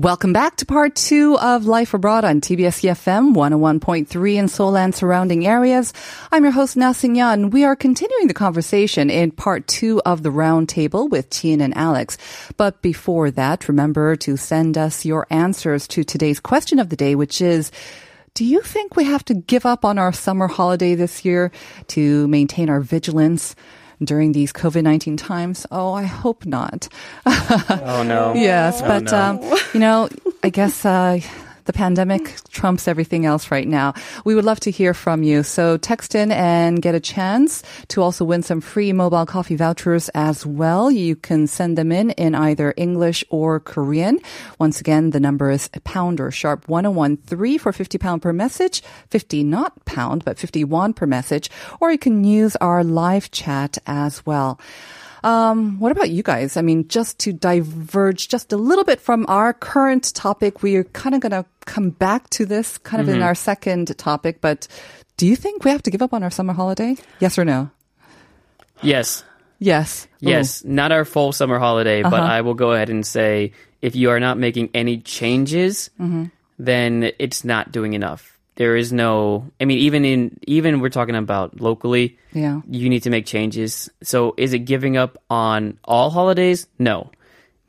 Welcome back to part two of Life Abroad on TBS EFM 101.3 in Seoul and surrounding areas. I'm your host, Na Yan. We are continuing the conversation in part two of the roundtable with Tien and Alex. But before that, remember to send us your answers to today's question of the day, which is, do you think we have to give up on our summer holiday this year to maintain our vigilance? During these COVID 19 times? Oh, I hope not. Oh no. Yes, Oh, but no. um, you know, I guess uh, the pandemic trumps everything else right now. We would love to hear from you. So text in and get a chance to also win some free mobile coffee vouchers as well. You can send them in in either English or Korean. Once again, the number is pound or sharp 1013 for 50 pound per message, 50 not pound, but 51 per message, or you can use our live chat as well. Um, what about you guys? I mean, just to diverge just a little bit from our current topic, we're kind of going to come back to this kind of in our second topic, but do you think we have to give up on our summer holiday? Yes or no? Yes. Yes. Yes. Not our full summer holiday, but Uh-huh. I will go ahead and say if you are not making any changes, Mm-hmm. then it's not doing enough. There is no I mean even in even we're talking about locally, Yeah. you need to make changes. So is it giving up on all holidays? No.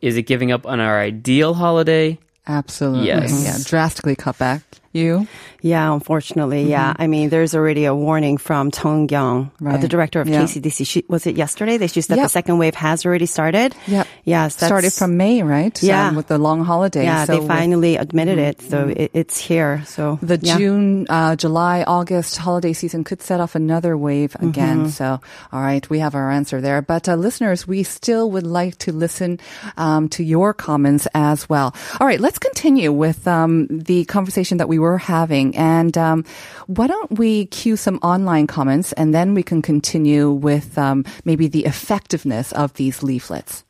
Is it giving up on our ideal holiday? Absolutely. Yes. Yeah. Drastically cut back. You? Yeah, unfortunately, yeah. I mean, there's already a warning from Tong Kyung, uh, the director of Yeah. KCDC. She, was it yesterday? They just that Yep. the second wave has already started. Yep. Yes, Started from May, right? Yeah. With the long holiday. Yeah, So they with finally admitted it, so it, it's here. So the yeah. June, uh, July, August holiday season could set off another wave again. So, all right, we have our answer there. But uh, listeners, we still would like to listen um, to your comments as well. All right, let's continue with um, the conversation that we were having. And um, why don't we cue some online comments and then we can continue with um, maybe the effectiveness of these leaflets.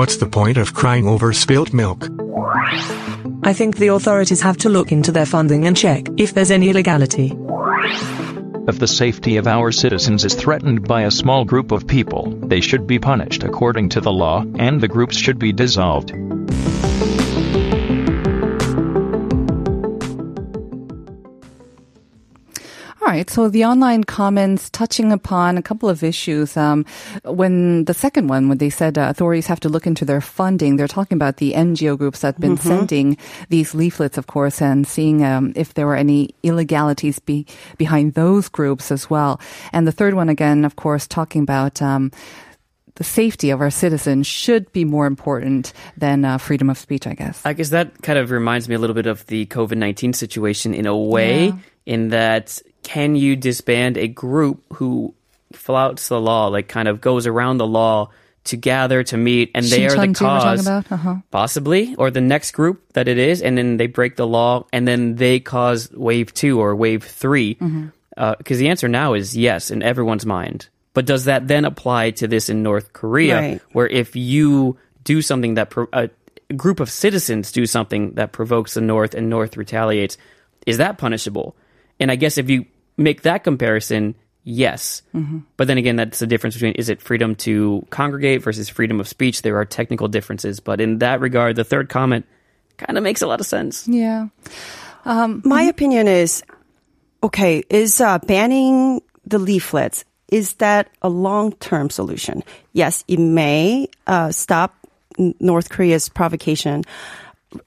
What's the point of crying over spilt milk? I think the authorities have to look into their funding and check if there's any illegality. If the safety of our citizens is threatened by a small group of people, they should be punished according to the law, and the groups should be dissolved. Right. So the online comments touching upon a couple of issues. Um, when the second one, when they said uh, authorities have to look into their funding, they're talking about the NGO groups that have been sending these leaflets, of course, and seeing um, if there were any illegalities be- behind those groups as well. And the third one, again, of course, talking about. Um, the safety of our citizens should be more important than uh, freedom of speech, I guess. I guess that kind of reminds me a little bit of the COVID 19 situation in a way, Yeah. in that can you disband a group who flouts the law, like kind of goes around the law to gather, to meet, and they are the Shincheonji we're talking cause? Uh-huh. possibly, or the next group that it is, and then they break the law, and then they cause wave two or wave 3 Because the answer now is yes in everyone's mind. But does that then apply to this in North Korea, Right. where if you do something that pro- a group of citizens do something that provokes the North and North retaliates, is that punishable? And I guess if you make that comparison, yes. But then again, that's the difference between is it freedom to congregate versus freedom of speech? There are technical differences. But in that regard, the third comment kind of makes a lot of sense. Yeah. My opinion is, okay, is uh, banning the leaflets is that a long-term solution? Yes, it may uh, stop North Korea's provocation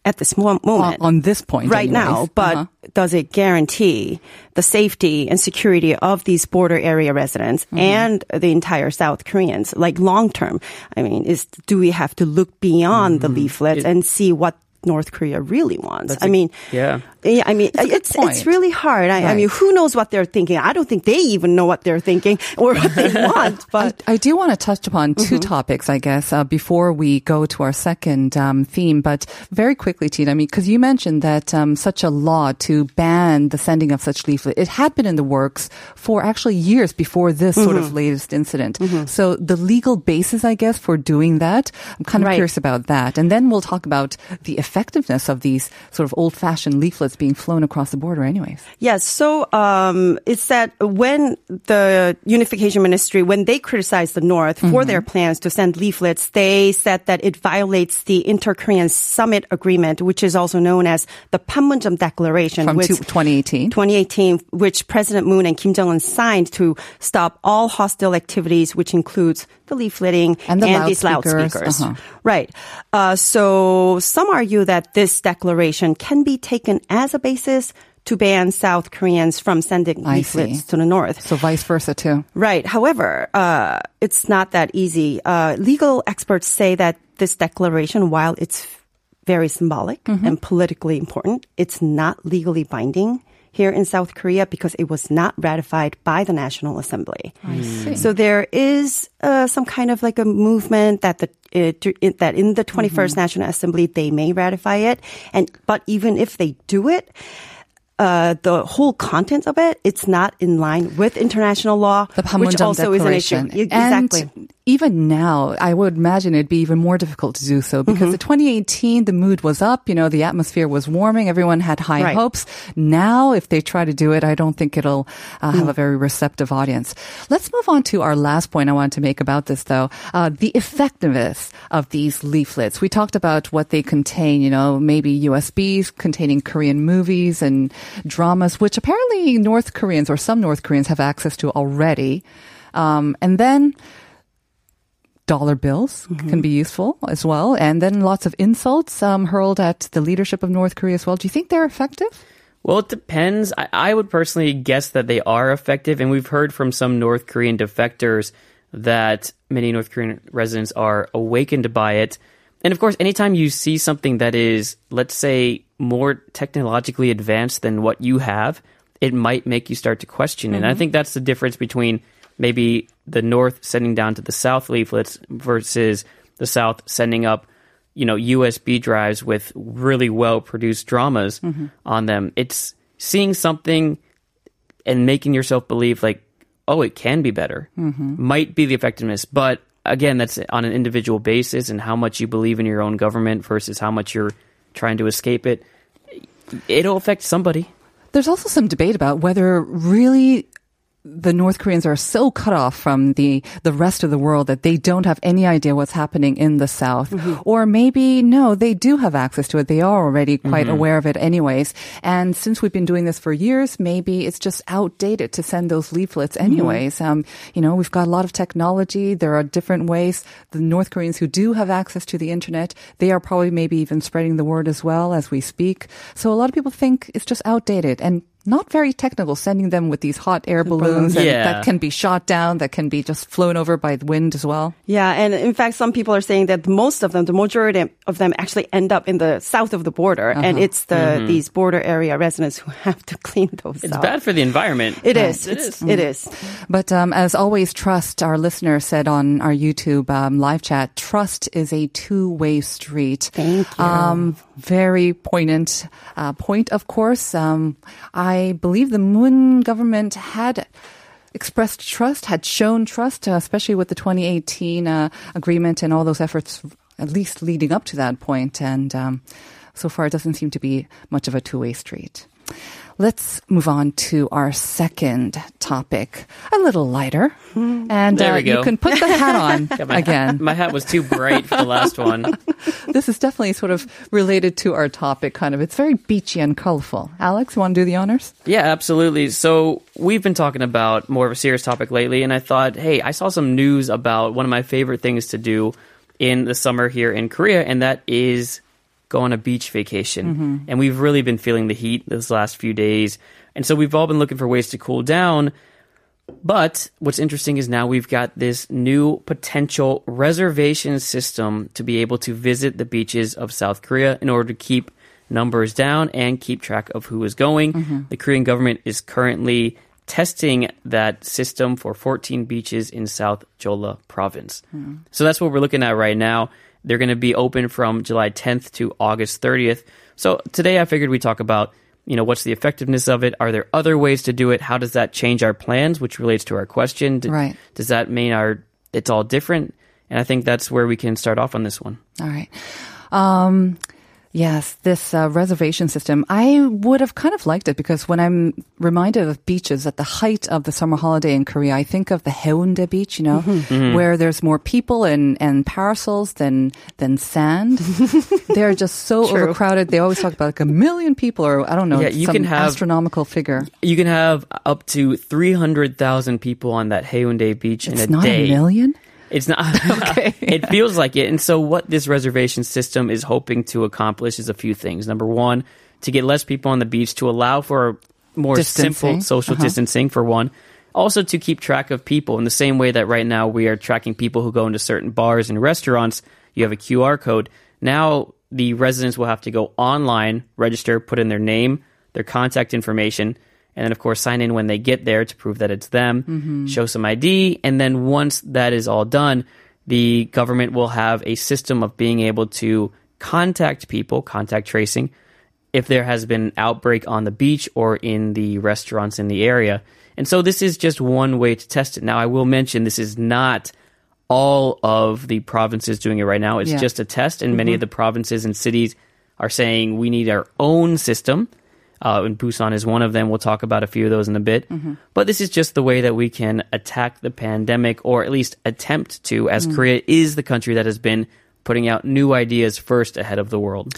at this moment. on this point. right anyways. now, but Uh-huh. does it guarantee the safety and security of these border area residents Mm-hmm. and the entire South Koreans, like long term? I mean, is do we have to look beyond Mm-hmm. the leaflets and see what North Korea really wants. I mean, yeah. yeah, I mean, a it's it's really hard. I, I mean, who knows what they're thinking? I don't think they even know what they're thinking or what they want. But I do want to touch upon 2 topics, I guess, uh, before we go to our second um, theme. But very quickly, Tina, I mean, because you mentioned that um, such a law to ban the sending of such leaflet, it had been in the works for actually years before this sort of latest incident. So the legal basis, I guess, for doing that, I'm kind of Right. curious about that. And then we'll talk about the effectiveness of these sort of old-fashioned leaflets being flown across the border, anyways. Yes. So um, it's that when the Unification Ministry, when they criticized the North for their plans to send leaflets, they said that it violates the Inter-Korean Summit Agreement, which is also known as the Panmunjom Declaration, From which two- 2018. 2018, which President Moon and Kim Jong Un signed to stop all hostile activities, which includes the leafletting And the these loudspeakers, loudspeakers. uh-huh. Right. Uh, so some argue that this declaration can be taken as a basis to ban South Koreans from sending I leaflets see. to the north. So vice versa, too. Right. However, uh, it's not that easy. Uh, legal experts say that this declaration, while it's very symbolic Mm-hmm. and politically important, it's not legally binding here in South Korea because it was not ratified by the National Assembly. I see. So there is uh, some kind of like a movement that the it, it, that in the 21st Mm-hmm. National Assembly they may ratify it, and but even if they do it. Uh, the whole content of it, it's not in line with international law, the which also is an issue. Exactly. And even now, I would imagine it'd be even more difficult to do so because Mm-hmm. the 2018, the mood was up, you know, the atmosphere was warming, everyone had high Right. hopes. Now, if they try to do it, I don't think it'll uh, have Mm. a very receptive audience. Let's move on to our last point I wanted to make about this though. Uh, the effectiveness of these leaflets. We talked about what they contain, you know, maybe USBs containing Korean movies and dramas, which apparently North Koreans or some North Koreans have access to already. Um, and then dollar bills can be useful as well. And then lots of insults um, hurled at the leadership of North Korea as well. Do you think they're effective? Well, it depends. I, I would personally guess that they are effective, and we've heard from some North Korean defectors that many North Korean residents are awakened by it. And of course, anytime you see something that is, let's say, more technologically advanced than what you have, it might make you start to question it. And I think that's the difference between maybe the North sending down to the South leaflets versus the South sending up you know USB drives with really well produced dramas mm-hmm. on them. It's seeing something and making yourself believe like, oh, it can be better. Mm-hmm. Might be the effectiveness, but again, that's on an individual basis and how much you believe in your own government versus how much you're trying to escape it. It'll affect somebody. There's also some debate about whether really the North Koreans are so cut off from the the rest of the world that they don't have any idea what's happening in the South, mm-hmm. or maybe no, they do have access to it. They are already quite mm-hmm. aware of it, anyways. And since we've been doing this for years, maybe it's just outdated to send those leaflets, mm-hmm. anyways. Um, you know, we've got a lot of technology. There are different ways. The North Koreans who do have access to the internet, they are probably maybe even spreading the word as well as we speak. So a lot of people think it's just outdated and not very technical, sending them with these hot air balloons and Yeah. that can be shot down, that can be just flown over by the wind as well. Yeah, and in fact, some people are saying that most of them, the majority of them, actually end up in the south of the border, and it's the these border area residents who have to clean those. It's out. bad for the environment. It is. It's, It is. But um, as always, trust, our listener said on our YouTube um, live chat, trust is a two way street. Thank you. Um, very poignant uh, point, of course. Um, I believe the Moon government had expressed trust, had shown trust, uh, especially with the 2018 uh, agreement and all those efforts, at least leading up to that point. And um, so far, it doesn't seem to be much of a two way street. Let's move on to our second topic, a little lighter. And There uh, we you can put the hat on My- again. My hat was too bright for the last one. This is definitely sort of related to our topic, kind of. It's very beachy and colorful. Alex, you want to do the honors? Yeah, absolutely. So we've been talking about more of a serious topic lately, and I thought, hey, I saw some news about one of my favorite things to do in the summer here in Korea, and that is go on a beach vacation. Mm-hmm. And we've really been feeling the heat this last few days, and so we've all been looking for ways to cool down. But what's interesting is now we've got this new potential reservation system to be able to visit the beaches of South Korea in order to keep numbers down and keep track of who is going. Mm-hmm. The Korean government is currently testing that system for 14 beaches in South Jeolla province. Hmm. So that's what we're looking at right now. They're going to be open from July 10th to August 30th. So today I figured we talk about, you know, what's the effectiveness of it? Are there other ways to do it? How does that change our plans, which relates to our question? D- Right. Does that mean our it's all different? And I think that's where we can start off on this one. All right. Um, yes, this uh, reservation system, I would have kind of liked it because when I'm reminded of beaches at the height of the summer holiday in Korea, I think of the Haeundae beach, you know, Mm-hmm. where there's more people and, and parasols than, than sand. They're just so overcrowded. They always talk about like a million people or I don't know, Yeah, you some can have- astronomical figure. You can have up to 300,000 people on that Haeundae beach in a day. It's not a million? It's not. okay. it feels like it. And so, what this reservation system is hoping to accomplish is a few things. Number one, to get less people on the beach, to allow for more Distancing. simple social uh-huh. distancing, for one. Also, to keep track of people in the same way that right now we are tracking people who go into certain bars and restaurants. You have a QR code. Now, the residents will have to go online, register, put in their name, their contact information, and then, of course, sign in when they get there to prove that it's them, mm-hmm. show some ID, and then once that is all done, the government will have a system of being able to contact people, contact tracing, if there has been an outbreak on the beach or in the restaurants in the area. And so this is just one way to test it. Now, I will mention this is not all of the provinces doing it right now. It's Yeah. just a test, and many of mm-hmm. the provinces and cities are saying we need our own system. Uh, and Busan is one of them. We'll talk about a few of those in a bit. But this is just the way that we can attack the pandemic, or at least attempt to, as Korea is the country that has been putting out new ideas first ahead of the world.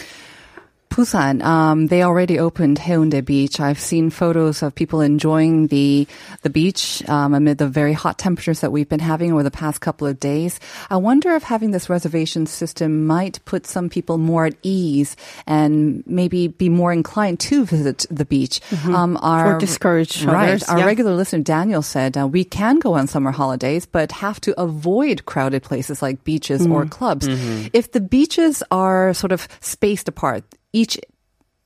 Busan, um, they already opened Haeundae Beach. I've seen photos of people enjoying the the beach um, amid the very hot temperatures that we've been having over the past couple of days. I wonder if having this reservation system might put some people more at ease and maybe be more inclined to visit the beach. Um, our, Or discourage right. others, Our yeah. regular listener Daniel said uh, we can go on summer holidays, but have to avoid crowded places like beaches or clubs. If the beaches are sort of spaced apart, each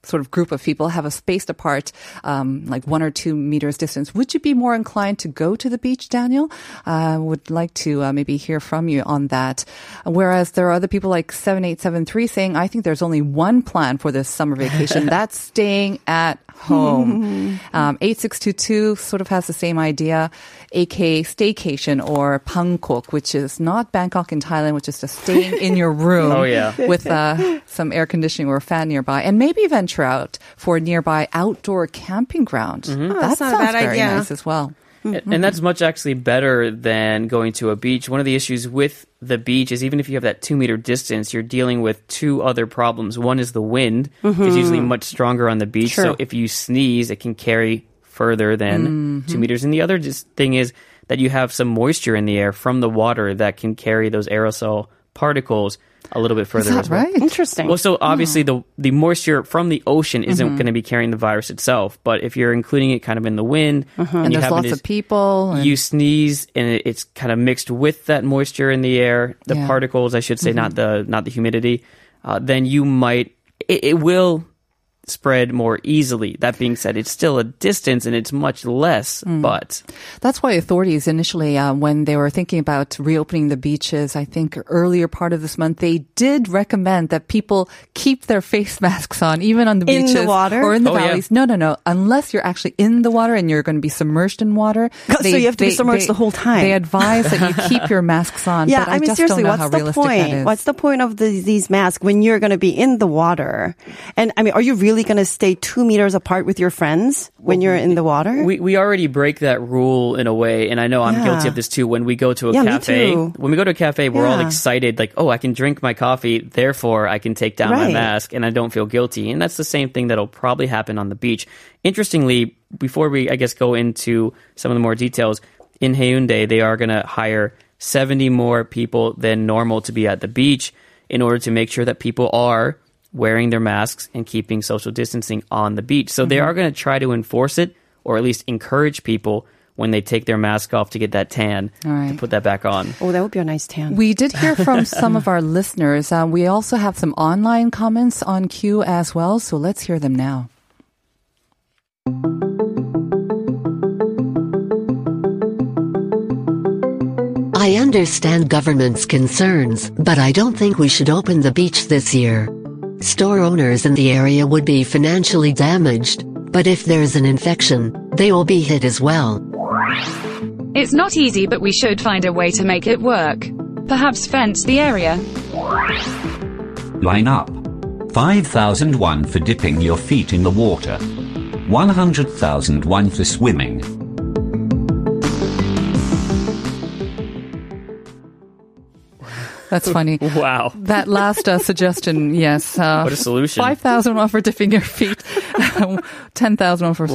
sort of group of people have a spaced apart, um, like one or two meters distance, would you be more inclined to go to the beach, Daniel? I uh, would like to uh, maybe hear from you on that. Whereas there are other people like 7873 saying, I think there's only one plan for this summer vacation. That's staying at home. um, 8622 sort of has the same idea, aka staycation or Bangkok, which is not Bangkok in Thailand, which is just staying in your room Oh, yeah. with uh, some air conditioning or a fan nearby, and maybe venture out for a nearby outdoor camping ground. That Oh, that's not a sounds bad very idea. nice as well. And- And that's much actually better than going to a beach. One of the issues with the beach is even if you have that two meter distance, you're dealing with two other problems. One is the wind is usually mm-hmm. much stronger on the beach. So if you sneeze, it can carry further than mm-hmm. two meters. And the other thing is that you have some moisture in the air from the water that can carry those aerosol particles a little bit Is further that well. right? Interesting. Well, so obviously hmm. the the moisture from the ocean isn't mm-hmm. going to be carrying the virus itself, but if you're including it kind of in the wind uh-huh. and, And there's lots to- of people. and- you sneeze and it, it's kind of mixed with that moisture in the air, the Yeah. particles, I should say, not mm-hmm. the not the humidity. Uh, then you might it, it will spread more easily. That being said, it's still a distance and it's much less, but That's why authorities initially, uh, when they were thinking about reopening the beaches, I think earlier part of this month, they did recommend that people keep their face masks on, even on the In the beaches water? or in the Oh, yeah. valleys. No, no, no. Unless you're actually in the water and you're going to be submerged in water. So you have to be submerged the whole time. They advise that you keep your masks on. yeah, but I, I mean just seriously, don't know what's how the point? What's the point of the, these masks when you're going to be in the water? And I mean, are you really going to stay two meters apart with your friends when you're in the water? we we already break that rule in a way, and I know I'm Yeah. guilty of this too. When we go to a Yeah, cafe, when we go to a cafe, we're all excited, like, oh, I can drink my coffee, therefore I can take down my mask, and I don't feel guilty. And that's the same thing that'll probably happen on the beach. Interestingly, before we, I guess, go into some of the more details, in Haeundae, they are going to hire 70 more people than normal to be at the beach in order to make sure that people are wearing their masks and keeping social distancing on the beach. So they are going to try to enforce it or at least encourage people when they take their mask off to get that tan All right. to put that back on. Oh, that would be a nice tan. We did hear from some of our listeners. Uh, we also have some online comments on queue as well, so let's hear them now. I understand government's concerns, but I don't think we should open the beach this year. Store owners in the area would be financially damaged, but if there's an infection, they will be hit as well. It's not easy, but we should find a way to make it work. Perhaps fence the area. Line up. 5,001 for dipping your feet in the water. 100,001 for swimming. That's funny. Wow. That last uh, suggestion, yes. Uh, What a solution. 5,000 won for dipping your feet. 10,000 won for...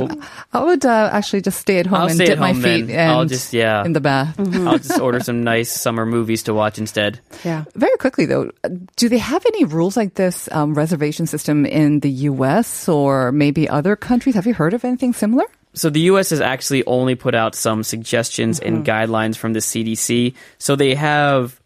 I would uh, actually just stay at home I'll and dip at my feet and I'll just yeah. in the bath. I'll just order some nice summer movies to watch instead. yeah. Very quickly though, do they have any rules like this um, reservation system in the U.S. or maybe other countries? Have you heard of anything similar? So the U.S. has actually only put out some suggestions and guidelines from the CDC. So they have,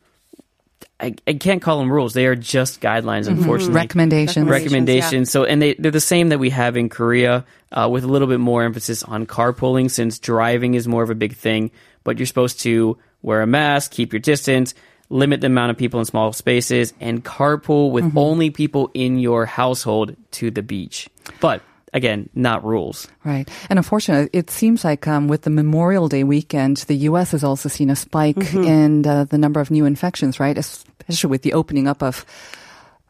I, I can't call them rules. They are just guidelines, unfortunately. Recommendations. recommendations. So, and they, they're the same that we have in Korea, uh, with a little bit more emphasis on carpooling since driving is more of a big thing. But you're supposed to wear a mask, keep your distance, limit the amount of people in small spaces, and carpool with only people in your household to the beach. But again, not rules. Right. And unfortunately, it seems like um, with the Memorial Day weekend, the U.S. has also seen a spike in uh, the number of new infections, right? Especially with the opening up of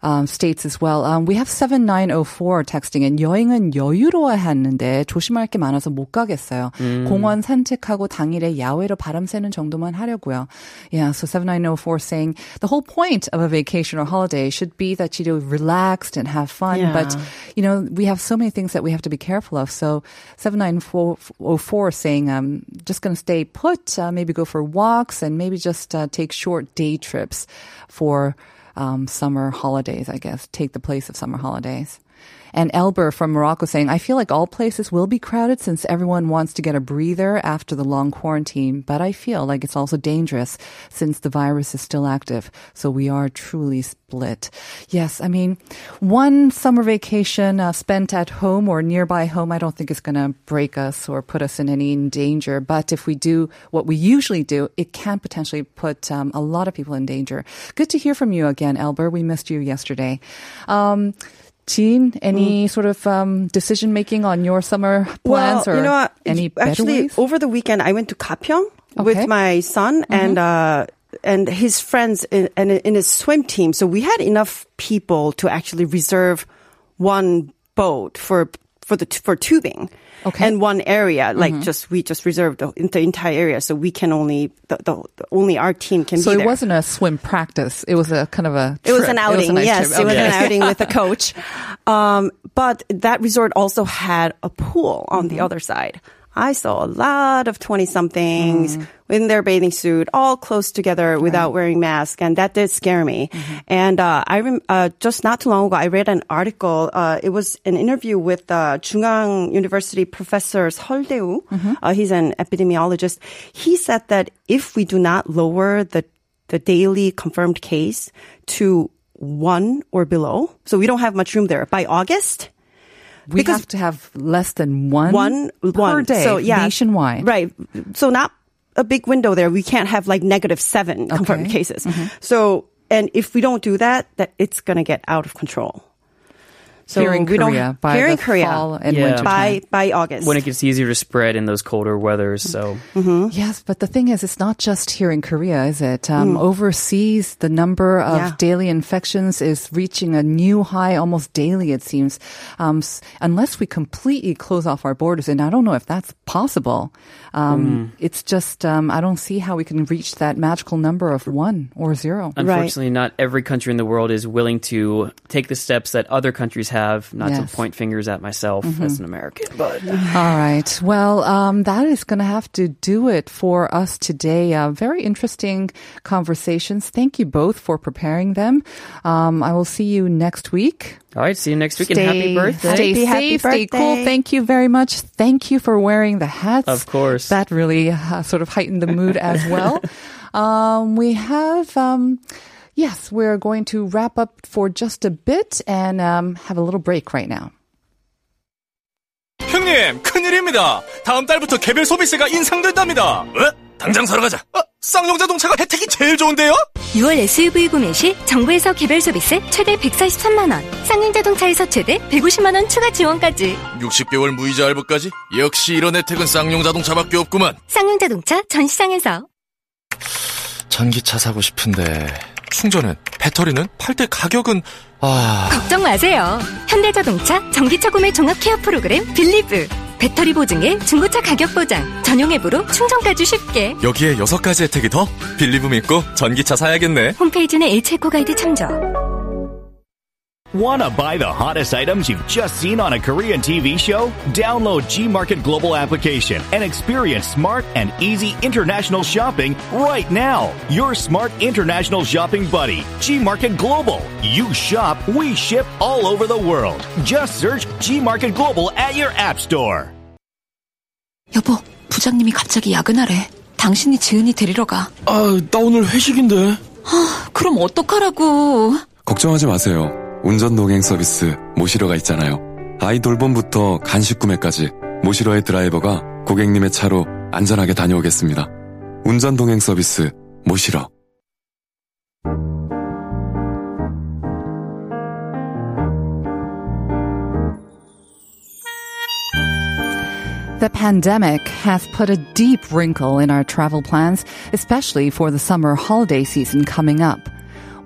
um, states as well. Um, we have 7904 texting and 여행은 여유로워야 하는데 조심할 게 많아서 못 가겠어요. 공원 산책하고 당일에 야외로 바람 쐬는 정도만 하려고요. Yeah, so 7904 saying the whole point of a vacation or holiday should be that you do relaxed and have fun, Yeah. but you know, we have so many things that we have to be careful of. So 7904 saying, um, just going to stay put, uh, maybe go for walks and maybe just uh, take short day trips for um, summer holidays, I guess, take the place of summer holidays. And Elber from Morocco saying, I feel like all places will be crowded since everyone wants to get a breather after the long quarantine, but I feel like it's also dangerous since the virus is still active. So we are truly split. Yes, I mean, one summer vacation uh, spent at home or nearby home, I don't think is going to break us or put us in any danger. But if we do what we usually do, it can potentially put um, a lot of people in danger. Good to hear from you again, Elber. We missed you yesterday. Um, Jean, any sort of um, decision making on your summer plans well, or you know any Actually, ways? over the weekend, I went to Gapyeong Okay. with my son and uh, and his friends in, and in his swim team. So we had enough people to actually reserve one boat for for the for tubing. Okay. And one area, like just we just reserved the, the entire area, so we can only the, the, only our team can so it there. wasn't a swim practice. It was a kind of a. It was an outing. nice yes, trip. it was an outing with a coach. Um, but that resort also had a pool on Mm-hmm. the other side. I saw a lot of 20 somethings Mm. in their bathing suit, all close together without wearing masks. And that did scare me. Mm-hmm. And, uh, I rem- uh, just not too long ago, I read an article. Uh, it was an interview with, uh, Chung-Ang University professor Seol Dae-woo. Mm-hmm. Uh, he's an epidemiologist. He said that if we do not lower the, the daily confirmed case to one or below, so we don't have much room there by August, We because- have to have less than one one per one day, So yeah, nationwide. Right. So not a big window there. We can't have like negative seven confirmed Okay. cases. Mm-hmm. So and if we don't do that, that it's gonna get out of control. So Here in we don't- Korea by here in Korea fall and Yeah. winter by time. by August. When it gets easier to spread in those colder weathers. So Yes, but the thing is, it's not just here in Korea, is it? Um, Overseas, the number of Mm. Yeah. daily infections is reaching a new high almost daily, it seems. Um, unless we completely close off our borders, and I don't know if that's possible. Um, It's just, um, I don't see how we can reach that magical number of one or zero. unfortunately, not every country in the world is willing to take the steps that other countries have have. Not Yes. to point fingers at myself as an American, but All right. Well, um, that is going to have to do it for us today. Uh, very interesting conversations. Thank you both for preparing them. Um, I will see you next week. all right. See you next week and happy birthday. Stay Happy, happy safe, stay cool. Thank you very much. Thank you for wearing the hats. Of course. That really uh, sort of heightened the mood as well. um, we have, um, yes, we're going to wrap up for just a bit and um, have a little break right now. 형님, 큰일입니다. 다음 달부터 개별 소비세가 인상된답니다. 어? 당장 사러 가자. 어? 쌍용 자동차가 혜택이 제일 좋은데요? 6월 SUV 구매 시 정부에서 개별 소비세 최대 143만 원, 쌍용 자동차에서 최대 150만 원 추가 지원까지. 60개월 무이자 할부까지? 역시 이런 혜택은 쌍용 자동차밖에 없구만. 쌍용 자동차 전 시장에서 전기차 사고 싶은데 충전은? 배터리는? 팔 때 가격은? 아... 걱정 마세요. 현대자동차 전기차 구매 종합 케어 프로그램 빌리브. 배터리 보증에 중고차 가격 보장, 전용 앱으로 충전까지 쉽게. 여기에 여섯 가지 혜택이 더? 빌리브 믿고 전기차 사야겠네. 홈페이지는 H에코 가이드 참조. Want to buy the hottest items you've just seen on a Korean TV show? Download Gmarket Global application and experience smart and easy international shopping right now. Your smart international shopping buddy, Gmarket Global. You shop, we ship all over the world. Just search Gmarket Global at your app store. 여보, 부장님이 갑자기 야근하래. 당신이 지은이 데리러 가. 아, 나 오늘 회식인데. 그럼 어떡하라고. 걱정하지 마세요. 운전 동행 서비스 모시러가 있잖아요. 아이 돌봄부터 간식 구매까지 모시러의 드라이버가 고객님의 차로 안전하게 다녀오겠습니다. 운전 동행 서비스 모시러. The pandemic has put a deep wrinkle in our travel plans, especially for the summer holiday season coming up.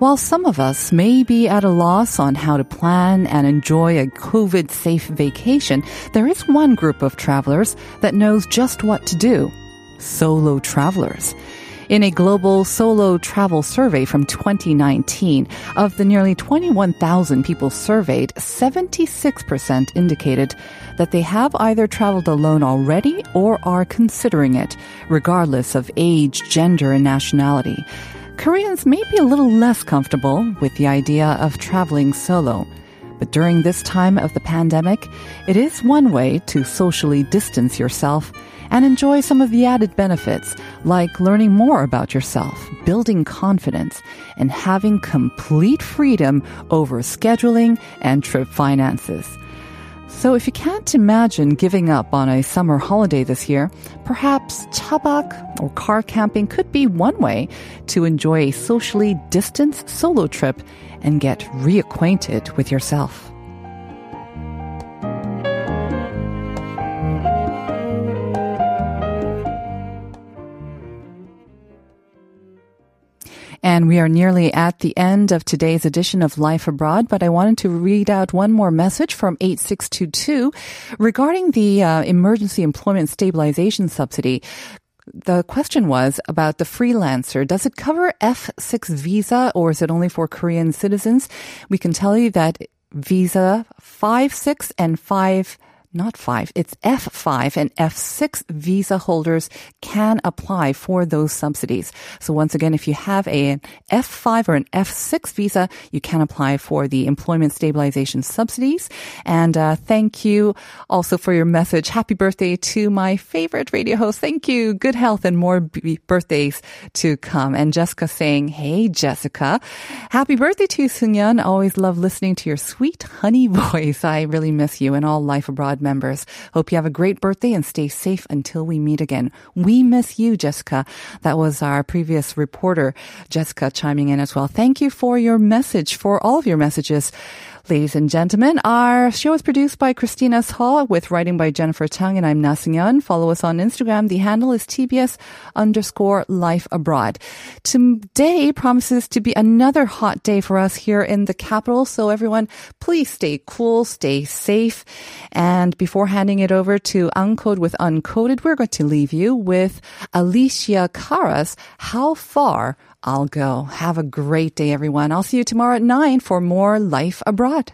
While some of us may be at a loss on how to plan and enjoy a COVID safe vacation, there is one group of travelers that knows just what to do. Solo travelers. In a global solo travel survey from 2019, of the nearly 21,000 people surveyed, 76% indicated that they have either traveled alone already or are considering it, regardless of age, gender, and nationality. Koreans may be a little less comfortable with the idea of traveling solo. But during this time of the pandemic, it is one way to socially distance yourself and enjoy some of the added benefits, like learning more about yourself, building confidence, and having complete freedom over scheduling and trip finances. So if you can't imagine giving up on a summer holiday this year, perhaps chabak or car camping could be one way to enjoy a socially distanced solo trip and get reacquainted with yourself. And we are nearly at the end of today's edition of Life Abroad, but I wanted to read out one more message from 8622 regarding the uh, emergency employment stabilization subsidy. The question was about the freelancer. Does it cover F6 visa or is it only for Korean citizens? We can tell you that visa 5, 6, and 5 not five, it's F5 and F6 visa holders can apply for those subsidies. So once again, if you have an F5 or an F6 visa, you can apply for the employment stabilization subsidies. And uh, thank you also for your message. Happy birthday to my favorite radio host. Thank you. Good health and more b- birthdays to come. And Jessica saying, Hey, Jessica, happy birthday to you, Sunyeon. Always love listening to your sweet honey voice. I really miss you and all Life Abroad members. Hope you have a great birthday and stay safe until we meet again. We miss you, Jessica. That was our previous reporter, Jessica, chiming in as well. Thank you for your message, for all of your messages. Ladies and gentlemen, our show is produced by Christina Hall with writing by Jennifer Chang and I'm Na Follow us on Instagram. The handle is TBS underscore life abroad. Today promises to be another hot day for us here in the capital. So everyone, please stay cool, stay safe. And before handing it over to Uncode with Uncoded, we're going to leave you with Alessia Cara's How Far I'll Go. Have a great day, everyone. I'll see you tomorrow at 9 for more Life Abroad.